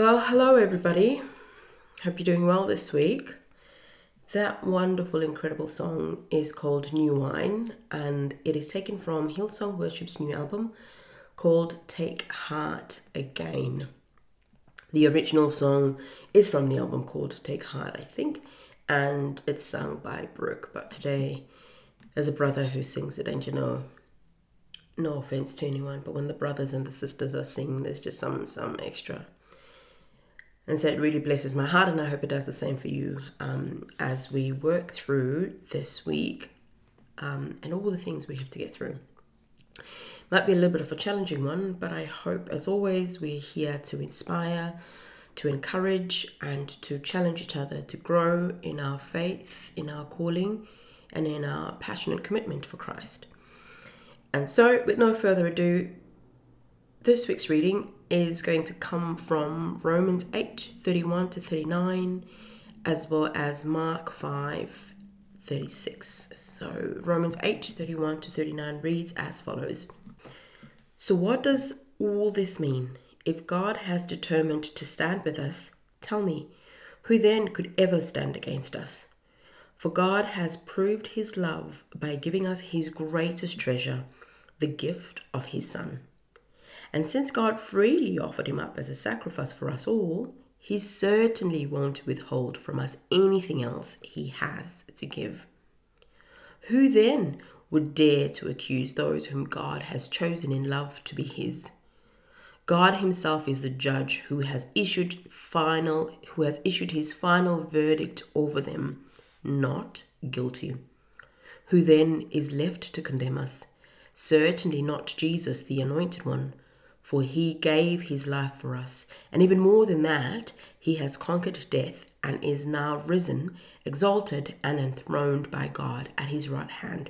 Well, hello everybody. Hope you're doing well this week. That wonderful, incredible song is called New Wine and it is taken from Hillsong Worship's new album called Take Heart Again. The original song is from the album called Take Heart, I think, and it's sung by Brooke. But today, there's a brother who sings it, and you know, no offense to anyone, but when the brothers and the sisters are singing, there's just some some extra. And so it really blesses my heart, and I hope it does the same for you um, as we work through this week um, and all the things we have to get through. Might be a little bit of a challenging one, but I hope, as always, we're here to inspire, to encourage, and to challenge each other to grow in our faith, in our calling, and in our passionate commitment for Christ. And so, with no further ado, this week's reading is going to come from Romans 8 31 to 39, as well as Mark 5 36. So, Romans 8 31 to 39 reads as follows So, what does all this mean? If God has determined to stand with us, tell me, who then could ever stand against us? For God has proved his love by giving us his greatest treasure, the gift of his Son. And since God freely offered him up as a sacrifice for us all, he certainly won't withhold from us anything else he has to give. Who then would dare to accuse those whom God has chosen in love to be his? God himself is the judge who has issued final who has issued his final verdict over them, not guilty. Who then is left to condemn us? Certainly not Jesus, the anointed one for he gave his life for us. And even more than that, he has conquered death and is now risen, exalted, and enthroned by God at his right hand.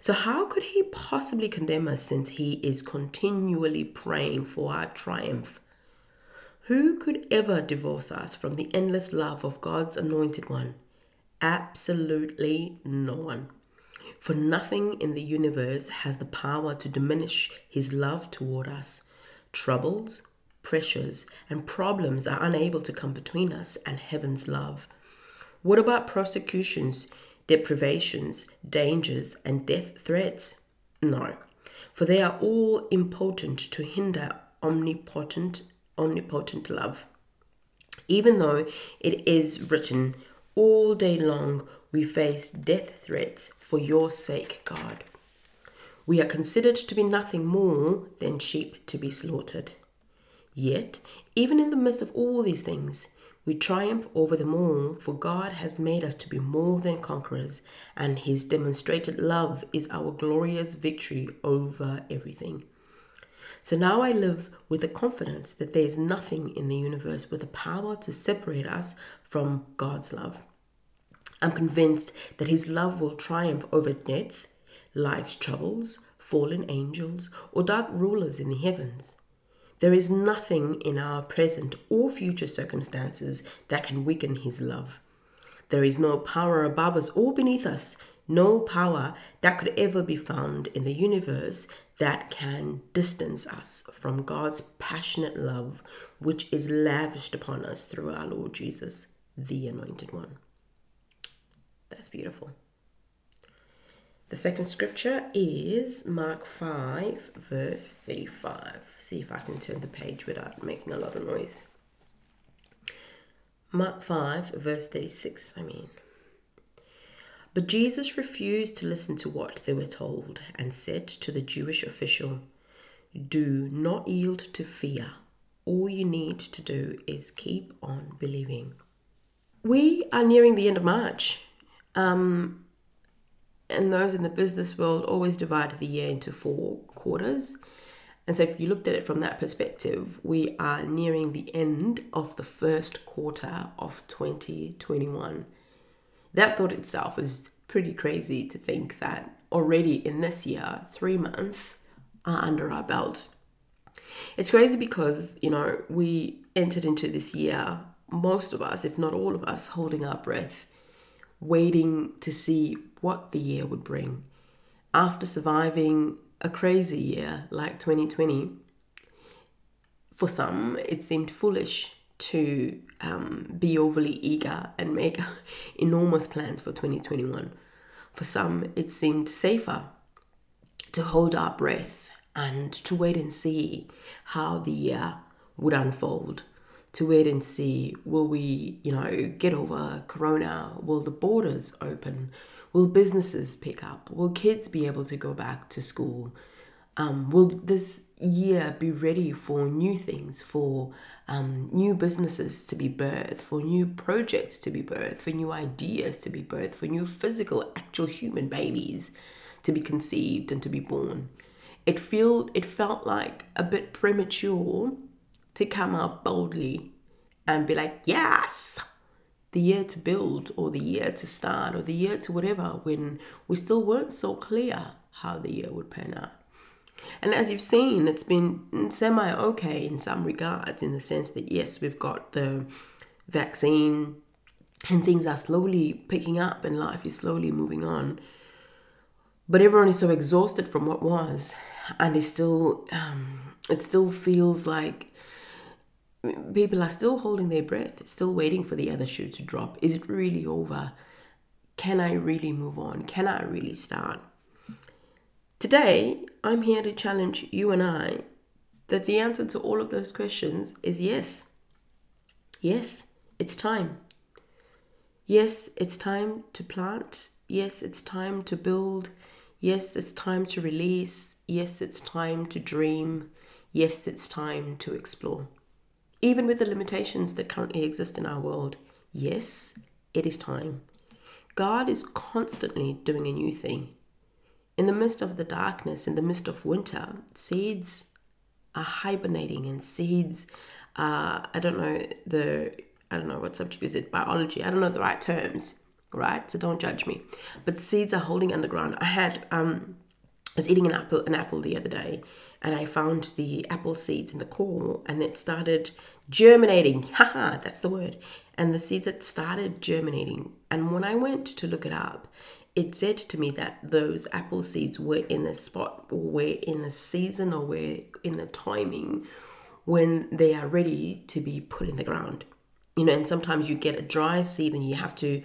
So, how could he possibly condemn us since he is continually praying for our triumph? Who could ever divorce us from the endless love of God's anointed one? Absolutely no one. For nothing in the universe has the power to diminish his love toward us. Troubles, pressures, and problems are unable to come between us and heaven's love. What about prosecutions, deprivations, dangers, and death threats? No, for they are all impotent to hinder omnipotent, omnipotent love. Even though it is written all day long, we face death threats for your sake, God. We are considered to be nothing more than sheep to be slaughtered. Yet, even in the midst of all these things, we triumph over them all, for God has made us to be more than conquerors, and His demonstrated love is our glorious victory over everything. So now I live with the confidence that there is nothing in the universe with the power to separate us from God's love. I'm convinced that His love will triumph over death, life's troubles, fallen angels, or dark rulers in the heavens. There is nothing in our present or future circumstances that can weaken His love. There is no power above us or beneath us, no power that could ever be found in the universe that can distance us from God's passionate love, which is lavished upon us through our Lord Jesus, the Anointed One. That's beautiful. The second scripture is Mark 5, verse 35. See if I can turn the page without making a lot of noise. Mark 5, verse 36, I mean. But Jesus refused to listen to what they were told and said to the Jewish official, Do not yield to fear. All you need to do is keep on believing. We are nearing the end of March. Um, and those in the business world always divide the year into four quarters. And so, if you looked at it from that perspective, we are nearing the end of the first quarter of 2021. That thought itself is pretty crazy to think that already in this year, three months are under our belt. It's crazy because, you know, we entered into this year, most of us, if not all of us, holding our breath waiting to see what the year would bring. After surviving a crazy year like 2020, For some, it seemed foolish to um, be overly eager and make enormous plans for 2021. For some, it seemed safer to hold our breath and to wait and see how the year would unfold. To wait and see will we, you know, get over Corona? Will the borders open? Will businesses pick up? Will kids be able to go back to school? Um, will this year be ready for new things, for um, new businesses to be birthed, for new projects to be birthed, for new ideas to be birthed, for new physical, actual human babies to be conceived and to be born? It feel it felt like a bit premature to come out boldly and be like, yes, the year to build or the year to start or the year to whatever when we still weren't so clear how the year would pan out. And as you've seen, it's been semi okay in some regards, in the sense that yes, we've got the vaccine and things are slowly picking up and life is slowly moving on. But everyone is so exhausted from what was, and it still, um, it still feels like people are still holding their breath, still waiting for the other shoe to drop. Is it really over? Can I really move on? Can I really start? Today, I'm here to challenge you and I that the answer to all of those questions is yes. Yes, it's time. Yes, it's time to plant. Yes, it's time to build. Yes, it's time to release. Yes, it's time to dream. Yes, it's time to explore. Even with the limitations that currently exist in our world, yes, it is time. God is constantly doing a new thing. In the midst of the darkness, in the midst of winter, seeds are hibernating and seeds uh, I don't know the I don't know what subject is it biology I don't know the right terms right so don't judge me but seeds are holding underground I had um I was eating an apple an apple the other day and I found the apple seeds in the core and it started germinating. Haha, that's the word. And the seeds had started germinating. And when I went to look it up, it said to me that those apple seeds were in the spot or were in the season or were in the timing when they are ready to be put in the ground. You know, and sometimes you get a dry seed and you have to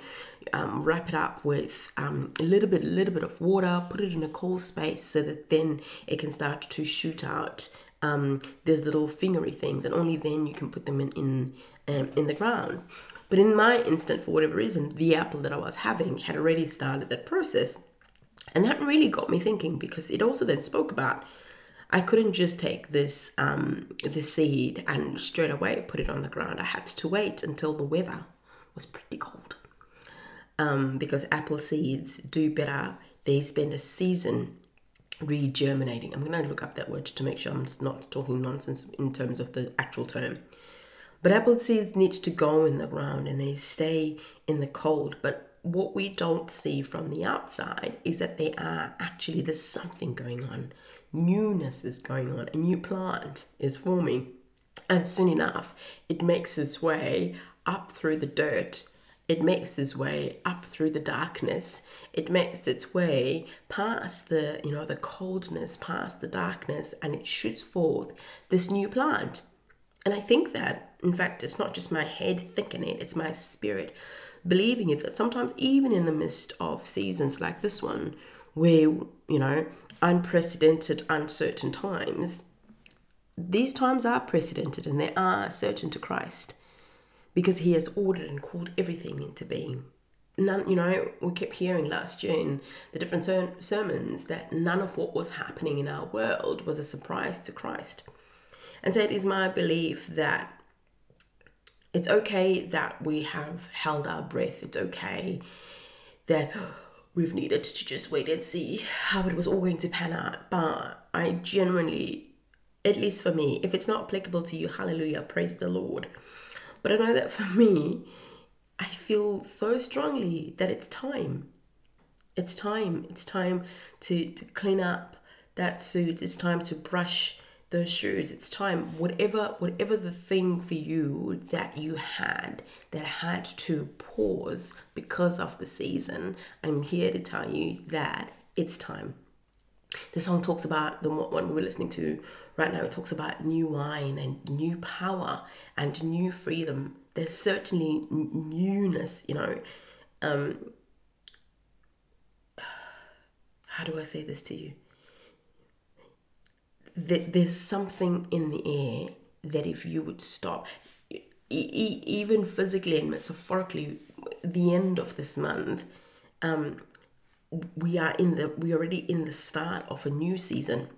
um, wrap it up with um, a little bit, a little bit of water, put it in a cool space so that then it can start to shoot out um, these little fingery things, and only then you can put them in in, um, in the ground. But in my instant, for whatever reason, the apple that I was having had already started that process, and that really got me thinking because it also then spoke about I couldn't just take this um, the seed and straight away put it on the ground. I had to wait until the weather was pretty cold um, because apple seeds do better. They spend a season regerminating. I'm going to look up that word to make sure I'm not talking nonsense in terms of the actual term. But apple seeds need to go in the ground and they stay in the cold. But what we don't see from the outside is that there are actually, there's something going on. Newness is going on. A new plant is forming. And soon enough, it makes its way up through the dirt it makes its way up through the darkness it makes its way past the you know the coldness past the darkness and it shoots forth this new plant and i think that in fact it's not just my head thinking it it's my spirit believing it that sometimes even in the midst of seasons like this one where you know unprecedented uncertain times these times are precedented and they are certain to christ because he has ordered and called everything into being. None, you know, we kept hearing last year in the different ser- sermons that none of what was happening in our world was a surprise to Christ. And so it is my belief that it's okay that we have held our breath. It's okay that we've needed to just wait and see how it was all going to pan out. But I genuinely, at least for me, if it's not applicable to you, hallelujah, praise the Lord. But I know that for me, I feel so strongly that it's time. It's time. It's time to, to clean up that suit. It's time to brush those shoes. It's time. Whatever whatever the thing for you that you had that had to pause because of the season, I'm here to tell you that it's time. The song talks about the one we were listening to right now it talks about new wine and new power and new freedom. There's certainly newness, you know. Um, how do I say this to you? That there's something in the air that if you would stop, even physically and metaphorically, the end of this month, um, we are in the we already in the start of a new season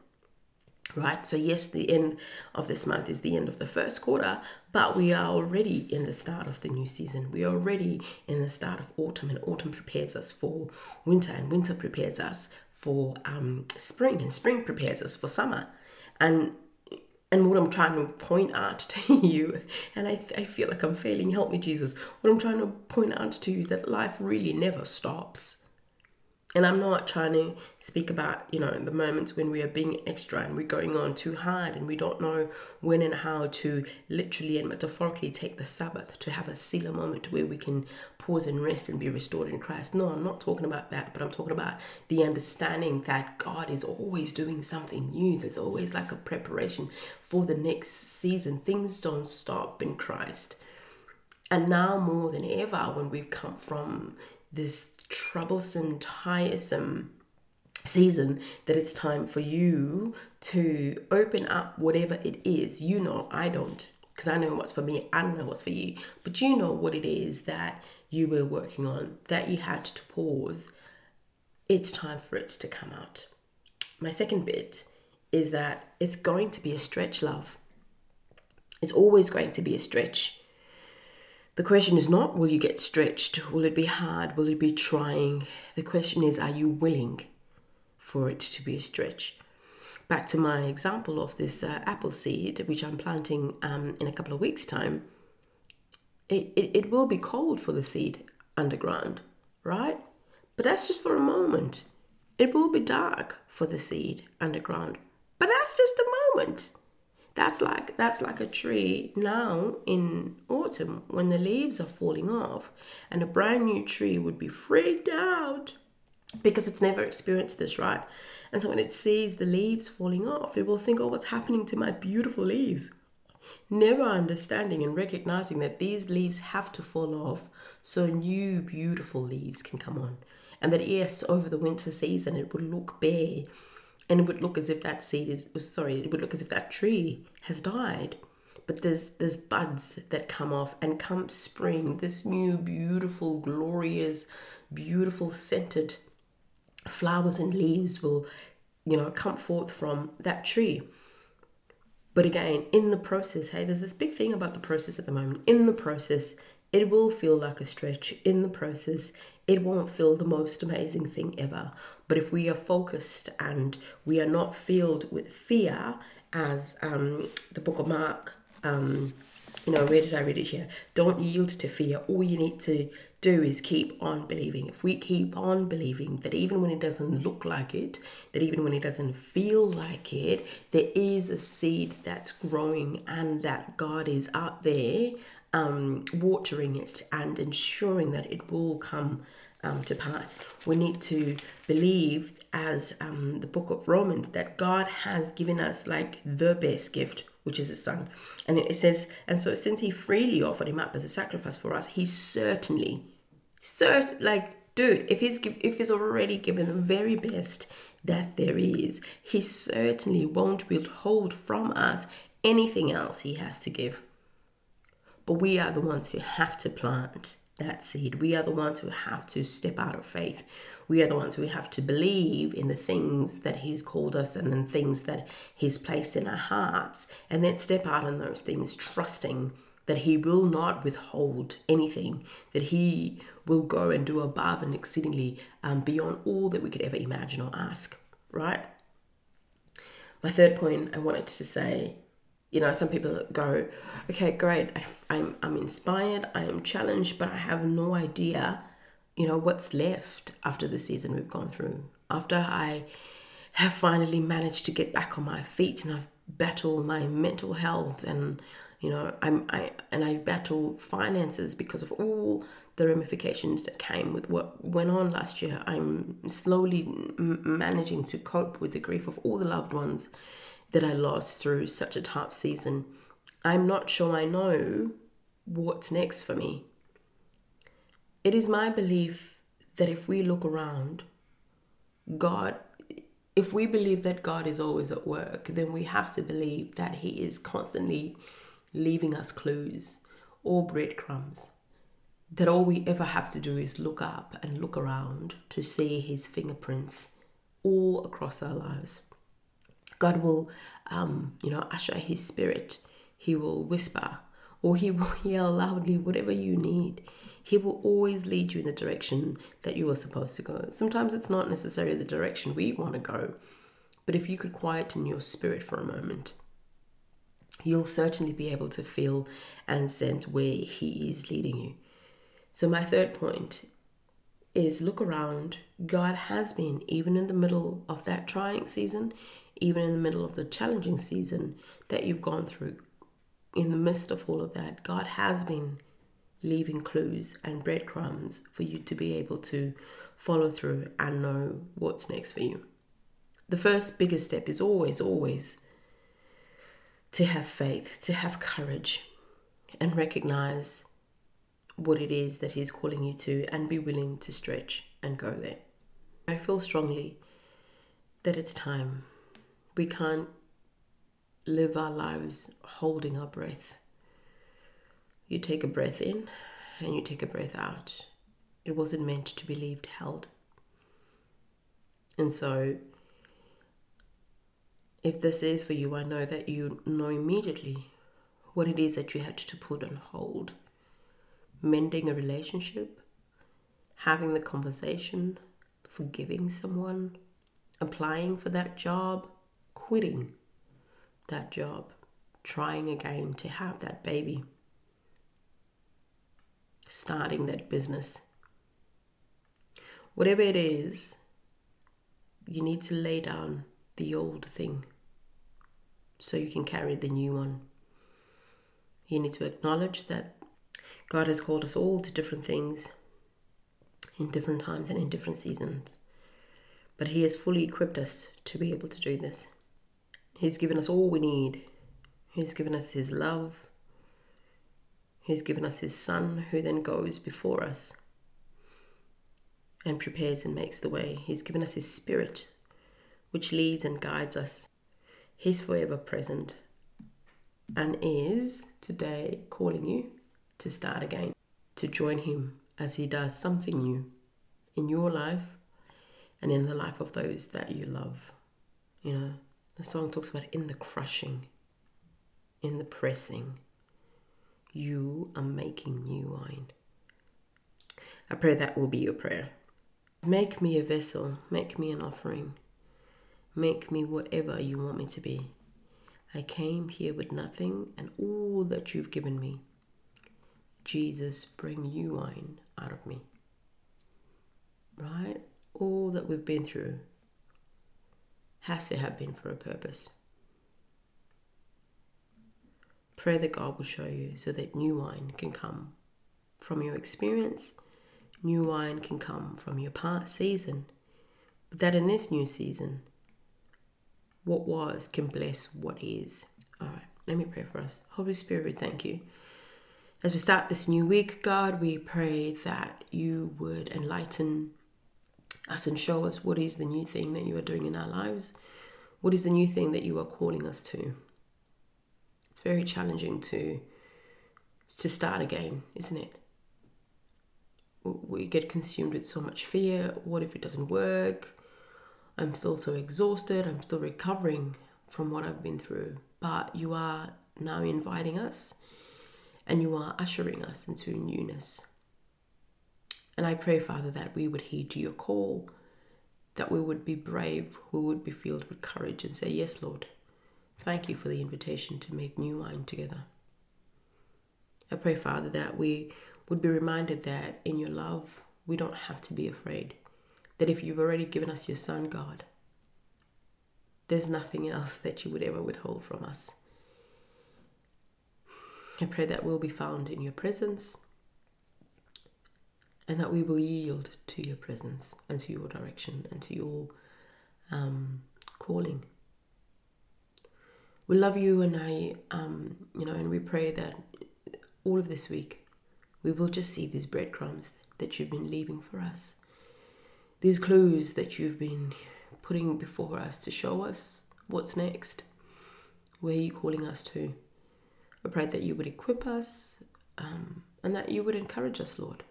right? So yes the end of this month is the end of the first quarter but we are already in the start of the new season. We are already in the start of autumn and autumn prepares us for winter and winter prepares us for um, spring and spring prepares us for summer and and what I'm trying to point out to you, and I, I feel like I'm failing, help me, Jesus. What I'm trying to point out to you is that life really never stops. And I'm not trying to speak about, you know, the moments when we are being extra and we're going on too hard and we don't know when and how to literally and metaphorically take the Sabbath, to have a Selah moment where we can pause and rest and be restored in Christ. No, I'm not talking about that, but I'm talking about the understanding that God is always doing something new. There's always like a preparation for the next season. Things don't stop in Christ. And now more than ever, when we've come from this troublesome, tiresome season that it's time for you to open up whatever it is. You know, I don't, because I know what's for me, I don't know what's for you, but you know what it is that you were working on, that you had to pause. It's time for it to come out. My second bit is that it's going to be a stretch, love. It's always going to be a stretch. The question is not will you get stretched? Will it be hard? Will it be trying? The question is are you willing for it to be a stretch? Back to my example of this uh, apple seed, which I'm planting um, in a couple of weeks' time, it, it, it will be cold for the seed underground, right? But that's just for a moment. It will be dark for the seed underground, but that's just a moment. That's like that's like a tree now in autumn when the leaves are falling off and a brand new tree would be freaked out because it's never experienced this, right? And so when it sees the leaves falling off, it will think, oh, what's happening to my beautiful leaves? Never understanding and recognizing that these leaves have to fall off so new, beautiful leaves can come on. And that, yes, over the winter season, it would look bare and it would look as if that seed is oh, sorry it would look as if that tree has died. But there's there's buds that come off and come spring this new beautiful glorious beautiful scented flowers and leaves will you know come forth from that tree. But again in the process hey there's this big thing about the process at the moment. In the process it will feel like a stretch. In the process it won't feel the most amazing thing ever. But if we are focused and we are not filled with fear, as um, the book of Mark, um, you know, where did I read it here? Don't yield to fear. All you need to do is keep on believing. If we keep on believing that even when it doesn't look like it, that even when it doesn't feel like it, there is a seed that's growing and that God is out there um, watering it and ensuring that it will come um, to pass. We need to believe, as um, the book of Romans, that God has given us like the best gift, which is His Son. And it says, and so since He freely offered Him up as a sacrifice for us, He certainly, cert like, dude, if He's if He's already given the very best that there is, He certainly won't withhold from us anything else He has to give. But we are the ones who have to plant that seed. We are the ones who have to step out of faith. We are the ones who have to believe in the things that He's called us and the things that He's placed in our hearts, and then step out in those things, trusting that He will not withhold anything, that He will go and do above and exceedingly um, beyond all that we could ever imagine or ask, right? My third point I wanted to say you know, some people go, okay, great, I, I'm, I'm inspired, I am challenged, but I have no idea, you know, what's left after the season we've gone through. After I have finally managed to get back on my feet and I've battled my mental health and, you know, I'm, I, and I've battled finances because of all the ramifications that came with what went on last year. I'm slowly m- managing to cope with the grief of all the loved ones that I lost through such a tough season, I'm not sure I know what's next for me. It is my belief that if we look around, God, if we believe that God is always at work, then we have to believe that He is constantly leaving us clues or breadcrumbs. That all we ever have to do is look up and look around to see His fingerprints all across our lives. God will, um, you know, usher His Spirit. He will whisper or He will yell loudly, whatever you need. He will always lead you in the direction that you are supposed to go. Sometimes it's not necessarily the direction we want to go, but if you could quieten your spirit for a moment, you'll certainly be able to feel and sense where He is leading you. So, my third point is look around. God has been, even in the middle of that trying season, even in the middle of the challenging season that you've gone through, in the midst of all of that, God has been leaving clues and breadcrumbs for you to be able to follow through and know what's next for you. The first biggest step is always, always to have faith, to have courage, and recognize what it is that He's calling you to and be willing to stretch and go there. I feel strongly that it's time. We can't live our lives holding our breath. You take a breath in and you take a breath out. It wasn't meant to be lived held. And so, if this is for you, I know that you know immediately what it is that you had to put on hold mending a relationship, having the conversation, forgiving someone, applying for that job, quitting that job, trying again to have that baby, starting that business. Whatever it is, you need to lay down the old thing so you can carry the new one. You need to acknowledge that God has called us all to different things in different times and in different seasons. But He has fully equipped us to be able to do this. He's given us all we need. He's given us His love. He's given us His Son, who then goes before us and prepares and makes the way. He's given us His Spirit, which leads and guides us. He's forever present and is today calling you to start again, to join Him as He does something new in your life and in the life of those that you love. You know, the song talks about in the crushing, in the pressing, you are making new wine. I pray that will be your prayer. Make me a vessel, make me an offering, make me whatever you want me to be. I came here with nothing, and all that you've given me Jesus, bring new wine out of me. Right? All that we've been through has to have been for a purpose. Pray that God will show you so that new wine can come from your experience, new wine can come from your past season, but that in this new season, what was can bless what is. All right, let me pray for us. Holy Spirit, we thank you as we start this new week, God, we pray that you would enlighten us and show us what is the new thing that you are doing in our lives. What is the new thing that you are calling us to? It's very challenging to to start again, isn't it? We get consumed with so much fear. What if it doesn't work? I'm still so exhausted. I'm still recovering from what I've been through. But you are now inviting us and you are ushering us into newness. And I pray, Father, that we would heed to your call, that we would be brave, we would be filled with courage and say, Yes, Lord, thank you for the invitation to make new wine together. I pray, Father, that we would be reminded that in your love, we don't have to be afraid. That if you've already given us your Son, God, there's nothing else that you would ever withhold from us. I pray that we'll be found in your presence and that we will yield to your presence and to your direction and to your um, calling. We love you, and I, um, you know, and we pray that all of this week we will just see these breadcrumbs that you've been leaving for us, these clues that you've been putting before us to show us what's next, where you're calling us to. I pray that you would equip us um, and that you would encourage us, Lord.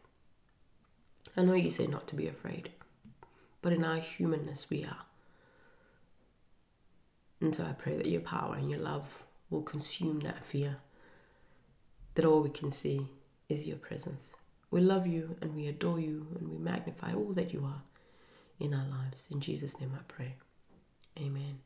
I know you say not to be afraid, but in our humanness we are. And so I pray that your power and your love will consume that fear, that all we can see is your presence. We love you and we adore you and we magnify all that you are in our lives. In Jesus' name I pray. Amen.